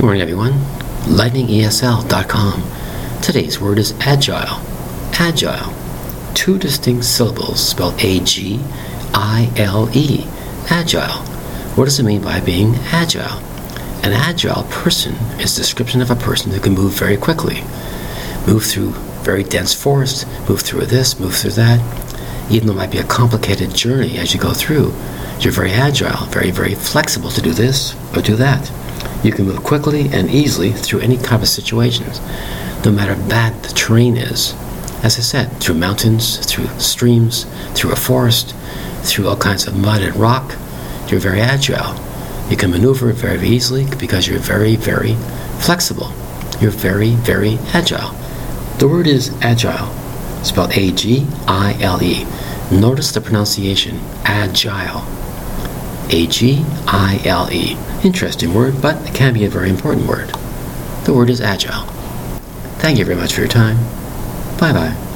Good morning, everyone. LightningESL.com. Today's word is agile. Agile. Two distinct syllables spelled A G I L E. Agile. What does it mean by being agile? An agile person is a description of a person who can move very quickly. Move through very dense forest, move through this, move through that. Even though it might be a complicated journey as you go through, you're very agile, very, very flexible to do this or do that. You can move quickly and easily through any kind of situations, no matter how bad the terrain is. As I said, through mountains, through streams, through a forest, through all kinds of mud and rock, you're very agile. You can maneuver very easily because you're very, very flexible. You're very, very agile. The word is agile, spelled A G I L E. Notice the pronunciation, agile. A G I L E. Interesting word, but it can be a very important word. The word is agile. Thank you very much for your time. Bye bye.